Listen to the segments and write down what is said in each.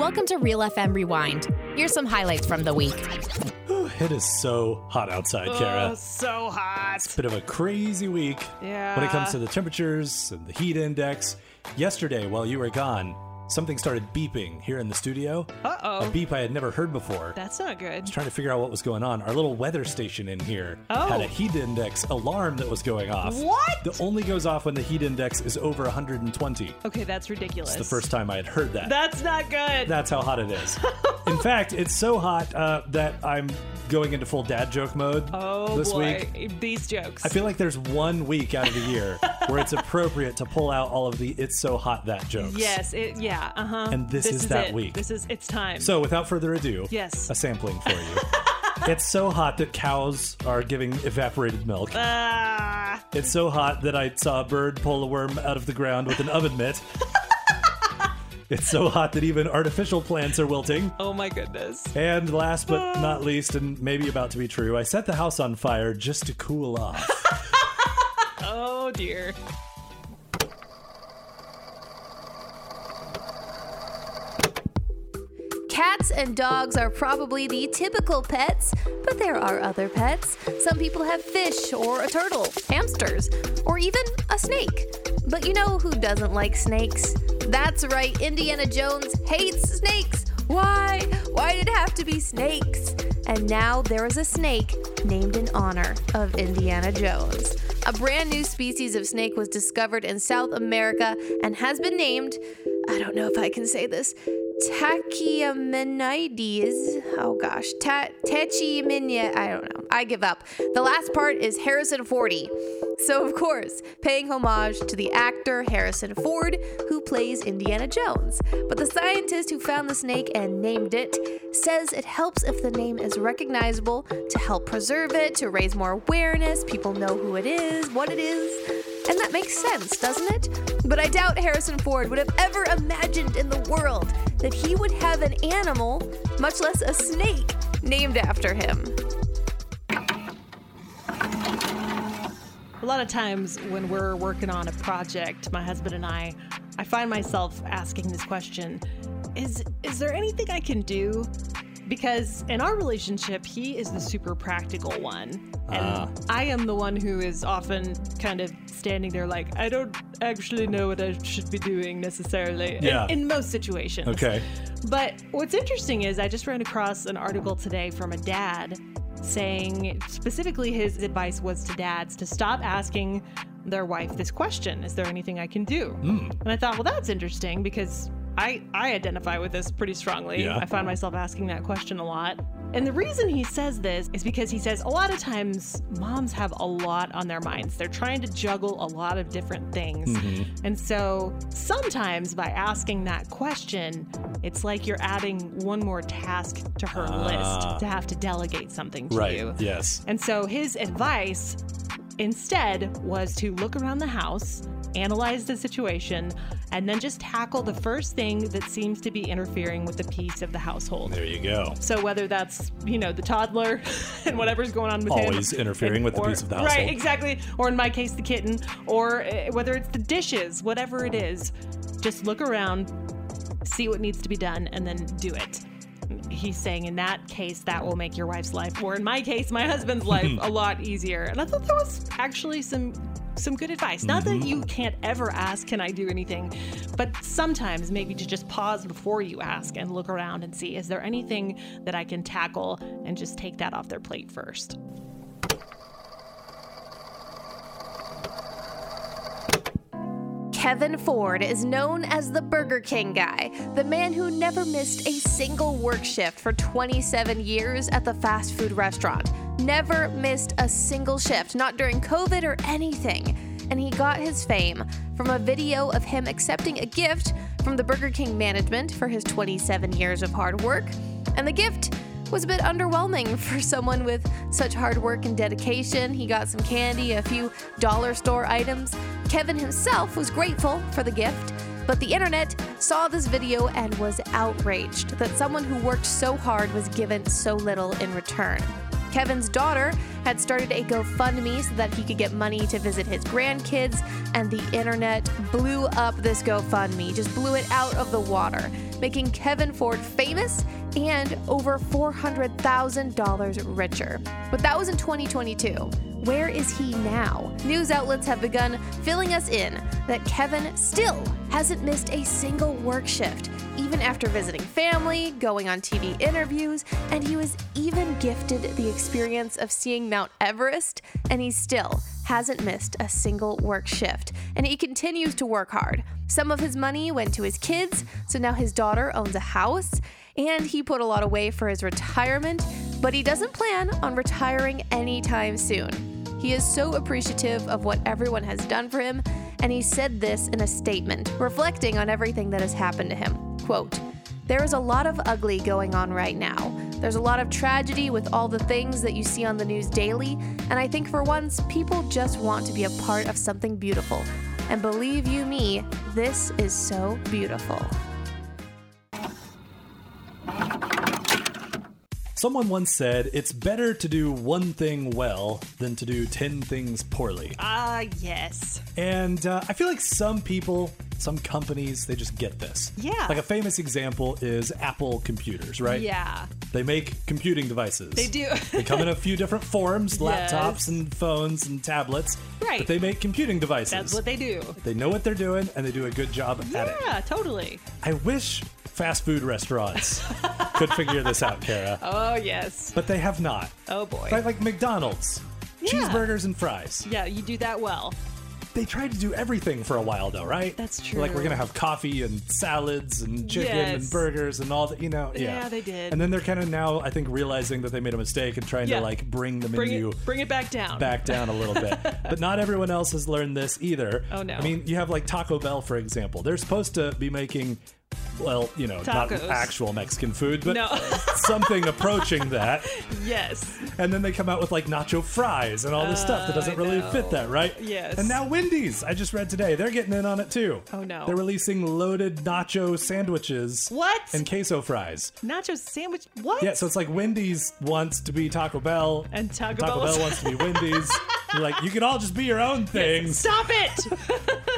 Welcome to Real FM Rewind. Here's some highlights from the week. It is so hot outside, Kara. Oh, so hot. Bit of a crazy week Yeah. when it comes to the temperatures and the heat index. Yesterday, while you were gone, something started beeping here in the studio. Uh oh. A oh. beep I had never heard before. That's not good. trying to figure out what was going on. Our little weather station in here Oh. had a heat index alarm that was going off. What? That only goes off when the heat index is over 120. Okay, that's ridiculous. It's the first time I had heard that. That's not good. That's how hot it is. in fact, it's so hot uh, that I'm going into full dad joke mode oh this boy, week. these jokes. I feel like there's one week out of the year where it's appropriate to pull out all of the "it's so hot that" jokes. Yes. It, yeah. Uh huh. And this is that it. week. This is it's time. So, without further ado, Yes. a sampling for you. it's so hot that cows are giving evaporated milk. Ah. It's so hot that I saw a bird pull a worm out of the ground with an oven mitt. it's so hot that even artificial plants are wilting. oh my goodness. And last but not least, and maybe about to be true, I set the house on fire just to cool off. Oh dear. And dogs are probably the typical pets, but there are other pets. Some people have fish or a turtle, hamsters, or even a snake. But you know who doesn't like snakes? That's right, Indiana Jones hates snakes. Why? Why did it have to be snakes? And now there is a snake named in honor of Indiana Jones. A brand new species of snake was discovered in South America and has been named, I don't know if I can say this, Tachyamenides. Oh gosh, Ta- Tachyamenia. I don't know. I give up. The last part is Harrison Fordy. So, of course, paying homage to the actor Harrison Ford, who plays Indiana Jones. But the scientist who found the snake and named it says it helps if the name is recognizable to help preserve it, to raise more awareness, people know who it is, what it is. And that makes sense, doesn't it? But I doubt Harrison Ford would have ever imagined in the world that he would have an animal, much less a snake, named after him. A lot of times when we're working on a project, my husband and I, I find myself asking this question: Is is there anything I can do? Because in our relationship, he is the super practical one. And Ah. I am the one who is often kind of standing there like, I don't actually know what I should be doing necessarily. in- Yeah. in most situations. Okay. But what's interesting is I just ran across an article today from a dad saying specifically his advice was to dads to stop asking their wife this question Is there anything I can do? Hmm. And I thought, well, that's interesting because I, I identify with this pretty strongly. Yeah. I find myself asking that question a lot. And the reason he says this is because he says a lot of times moms have a lot on their minds. They're trying to juggle a lot of different things. And so sometimes by asking that question, it's like you're adding one more task to her Ah. list to have to delegate something to Right. you. Yes. And so his advice instead was to look around the house, analyze the situation, and then just tackle the first thing that seems to be interfering with the peace of the household. There you go. So whether that's you know the toddler and whatever's going on with him, Always interfering with the peace of the household. right? Exactly. Or in my case, the kitten, or uh, whether it's the dishes, whatever it is, just look around, see what needs to be done, and then do it. He's saying in that case that will make your wife's life, or in my case, my husband's life, a lot easier. And I thought that was actually some some good advice. Not that you can't ever ask, "Can I do anything?" But sometimes maybe to just pause before you ask and look around and see, is there anything that I can tackle and just take that off their plate first. Kevin Ford is known as the Burger King guy, the man who never missed a single work shift for 27 years at the fast food restaurant. Never missed a single shift, not during COVID or anything. And he got his fame from a video of him accepting a gift from the Burger King management for his 27 years of hard work. And the gift was a bit underwhelming for someone with such hard work and dedication. He got some candy, a few dollar store items. Kevin himself was grateful for the gift, but the internet saw this video and was outraged that someone who worked so hard was given so little in return. Kevin's daughter had started a GoFundMe so that he could get money to visit his grandkids, and the internet blew up this GoFundMe, just blew it out of the water, making Kevin Ford famous and over $400,000 richer. But that was in 2022. Where is he now? News outlets have begun filling us in that Kevin still hasn't missed a single work shift, even after visiting family, going on TV interviews, and he was even gifted the experience of seeing Mount Everest, and he still hasn't missed a single work shift. And he continues to work hard. Some of his money went to his kids, so now his daughter owns a house, and he put a lot away for his retirement, but he doesn't plan on retiring anytime soon. He is so appreciative of what everyone has done for him, and he said this in a statement, reflecting on everything that has happened to him. Quote, there is a lot of ugly going on right now. There's a lot of tragedy with all the things that you see on the news daily, and I think for once, people just want to be a part of something beautiful. And believe you me, this is so beautiful. Someone once said, it's better to do one thing well than to do 10 things poorly. Ah, yes. And uh, I feel like some people, some companies, they just get this. Yeah. Like a famous example is Apple computers, right? Yeah. They make computing devices. They do. they come in a few different forms Yes. laptops and phones and tablets. Right. But they make computing devices. That's what they do. They know what they're doing and they do a good job at it. Yeah, totally. I wish fast food restaurants could figure this out, Kara. Oh, yes. But they have not. Oh, boy. Right? Like McDonald's. Yeah. Cheeseburgers and fries. Yeah, you do that well. They tried to do everything for a while, though, right? That's true. Like we're gonna have coffee and salads and chicken and burgers and all that, you know. Yeah, Yeah, they did. And then they're kind of now, I think, realizing that they made a mistake and trying Yeah. to like bring the Bring menu it, bring it back down. back down a little bit. but not everyone else has learned this either. Oh, no. I mean, you have like Taco Bell, for example. They're supposed to be making, well, you know, not actual Mexican food, but No. something approaching that. Yes. And then they come out with like nacho fries and all this stuff that Uh, doesn't I really know. fit that, right? Yes. And now Wendy's, I just read today, they're getting in on it too. Oh, no. They're releasing loaded nacho sandwiches. What? And queso fries. Nacho sandwich. What? Yeah, so it's like Wendy's wants to be Taco Bell. And Taco Taco Bell Bell wants to be Wendy's. Like, you can all just be your own things. Stop it! It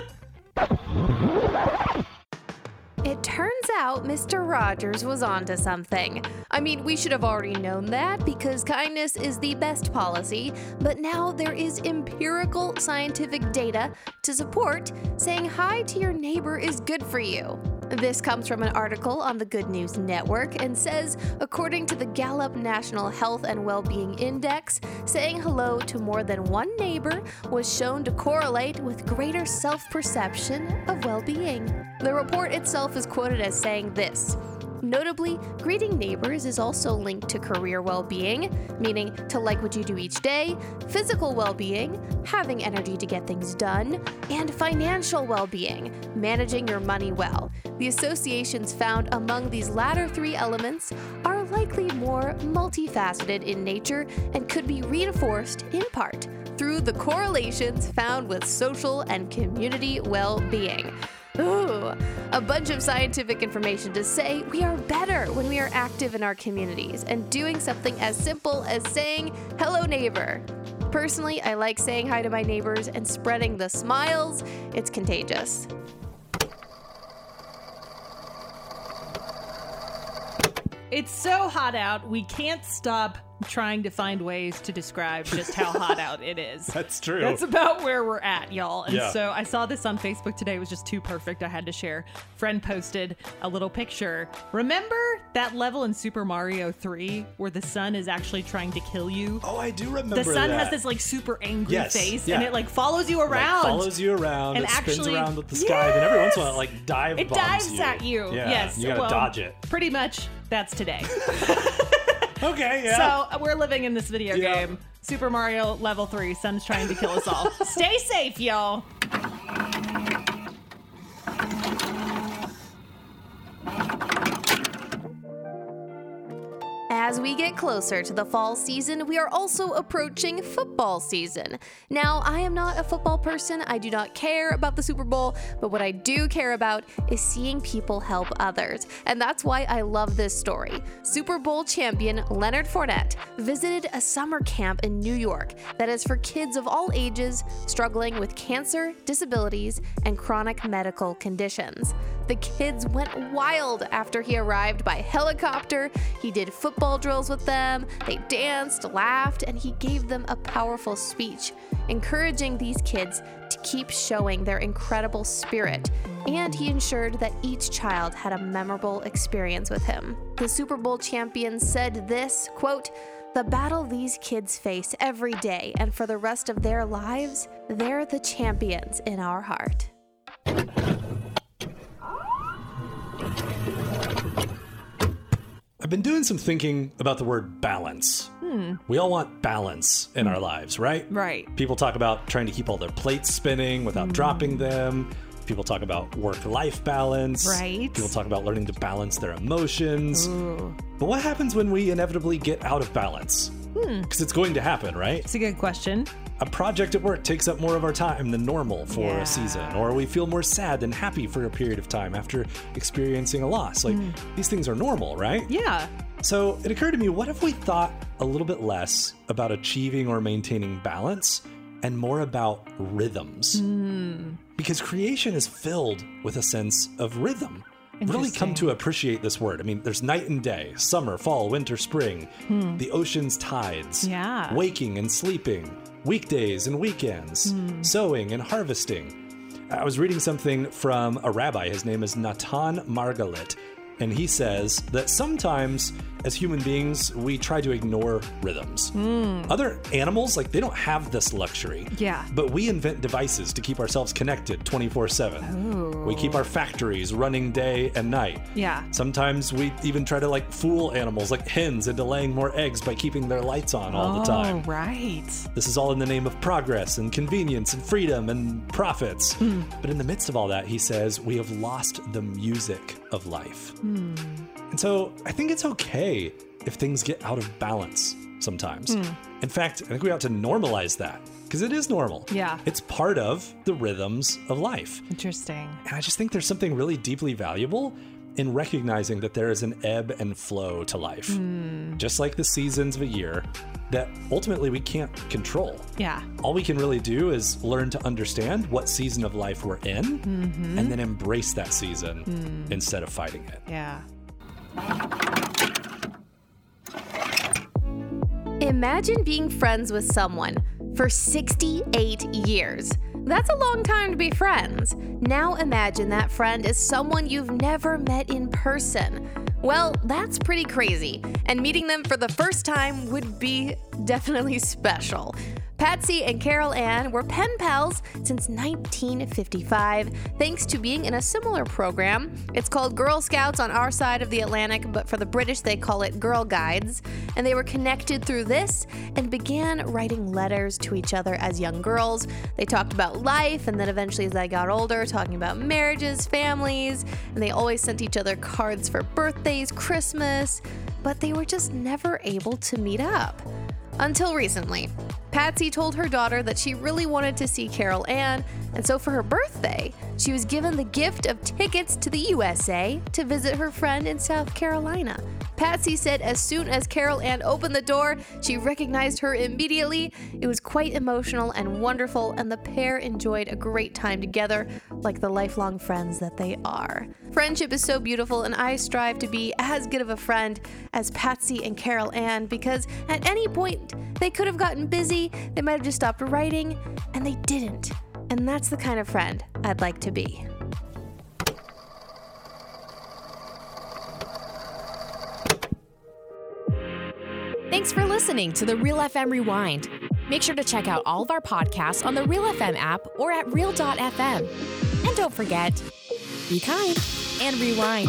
out Mr. Rogers was onto something. I mean, we should have already known that because kindness is the best policy, but now there is empirical scientific data to support saying hi to your neighbor is good for you. This comes from an article on the Good News Network and says, according to the Gallup National Health and Wellbeing Index, saying hello to more than one neighbor was shown to correlate with greater self perception of well being. The report itself is quoted as saying this. Notably, greeting neighbors is also linked to career well being, meaning to like what you do each day, physical well being, having energy to get things done, and financial well being, managing your money well. The associations found among these latter three elements are likely more multifaceted in nature and could be reinforced in part through the correlations found with social and community well being. Ooh, a bunch of scientific information to say we are better when we are active in our communities and doing something as simple as saying, hello, neighbor. Personally, I like saying hi to my neighbors and spreading the smiles. It's contagious. It's so hot out, we can't stop trying to find ways to describe just how hot out it is. That's true. That's about where we're at, y'all. And Yeah. so I saw this on Facebook today. It was just too perfect. I had to share. Friend posted a little picture. Remember that level in Super Mario 3 where the sun is actually trying to kill you? oh, I do remember the sun that. has this like super angry Yes, face yeah. and it like follows you around. Like, follows you around. And it spins actually- around with the sky. Then every once in a while, it like dive it dives you. at you. Yeah, yes. You gotta well, dodge it. Pretty much that's today. Okay, yeah. So uh, we're living in this video Yeah. game. Super Mario level 3. Sun's trying to kill us all. Stay safe, y'all. As we get closer to the fall season, we are also approaching football season. Now, I am not a football person, I do not care about the Super Bowl, but what I do care about is seeing people help others. And that's why I love this story. Super Bowl champion Leonard Fournette visited a summer camp in New York that is for kids of all ages struggling with cancer, disabilities, and chronic medical conditions. The kids went wild after he arrived by helicopter. He did football drills with them, they danced, laughed, and he gave them a powerful speech, encouraging these kids to keep showing their incredible spirit. And he ensured that each child had a memorable experience with him. The Super Bowl champion said this quote, the battle these kids face every day and for the rest of their lives, they're the champions in our heart. Been doing some thinking about the word balance. Hmm. We all want balance in our lives, right? Right. People talk about trying to keep all their plates spinning without hmm. dropping them. People talk about work life balance. Right. People talk about learning to balance their emotions. But what happens when we inevitably get out of balance? Hmm. Because it's going to happen, right? It's a good question. A project at work takes up more of our time than normal for Yeah. a season, or we feel more sad than happy for a period of time after experiencing a loss. Like, hmm. these things are normal, right? Yeah. So it occurred to me what if we thought a little bit less about achieving or maintaining balance and more about rhythms? Hmm. Because creation is filled with a sense of rhythm. Really come to appreciate this word. I mean, there's night and day, summer, fall, winter, spring, hmm. the ocean's tides, Yeah. waking and sleeping, weekdays and weekends, sowing and harvesting. I was reading something from a rabbi. His name is Natan Margalit. And he says that sometimes, as human beings, we try to ignore rhythms. Hmm. Other animals, like, they don't have this luxury. Yeah. But we invent devices to keep ourselves connected 24 7. We keep our factories running day and night. Yeah. Sometimes we even try to, like, fool animals, like hens, into laying more eggs by keeping their lights on all the oh, time. Oh, right. This is all in the name of progress and convenience and freedom and profits. Hmm. But in the midst of all that, he says, we have lost the music of life. Hmm. And so I think it's okay if things get out of balance sometimes. Hmm. In fact, I think we ought to normalize that because it is normal. Yeah. It's part of the rhythms of life. Interesting. And I just think there's something really deeply valuable in recognizing that there is an ebb and flow to life, hmm. just like the seasons of a year that ultimately we can't control. Yeah. All we can really do is learn to understand what season of life we're in mm-hmm. and then embrace that season hmm. instead of fighting it. Yeah. Imagine being friends with someone for 68 years. That's a long time to be friends. Now imagine that friend is someone you've never met in person. Well, that's pretty crazy, and meeting them for the first time would be definitely special. Patsy and Carol Ann were pen pals since 1955, thanks to being in a similar program. It's called Girl Scouts on our side of the Atlantic, but for the British, they call it Girl Guides. And they were connected through this and began writing letters to each other as young girls. They talked about life, and then eventually, as they got older, talking about marriages, families, and they always sent each other cards for birthdays, Christmas, but they were just never able to meet up. Until recently. Patsy told her daughter that she really wanted to see Carol Ann, and so for her birthday, she was given the gift of tickets to the USA to visit her friend in South Carolina. Patsy said as soon as Carol Ann opened the door, she recognized her immediately. It was quite emotional and wonderful, and the pair enjoyed a great time together, like the lifelong friends that they are. Friendship is so beautiful, and I strive to be as good of a friend as Patsy and Carol Ann because at any point they could have gotten busy, they might have just stopped writing, and they didn't. And that's the kind of friend I'd like to be. Thanks for listening to the Real FM Rewind. Make sure to check out all of our podcasts on the Real FM app or at Real.fm. And don't forget, be kind and rewind.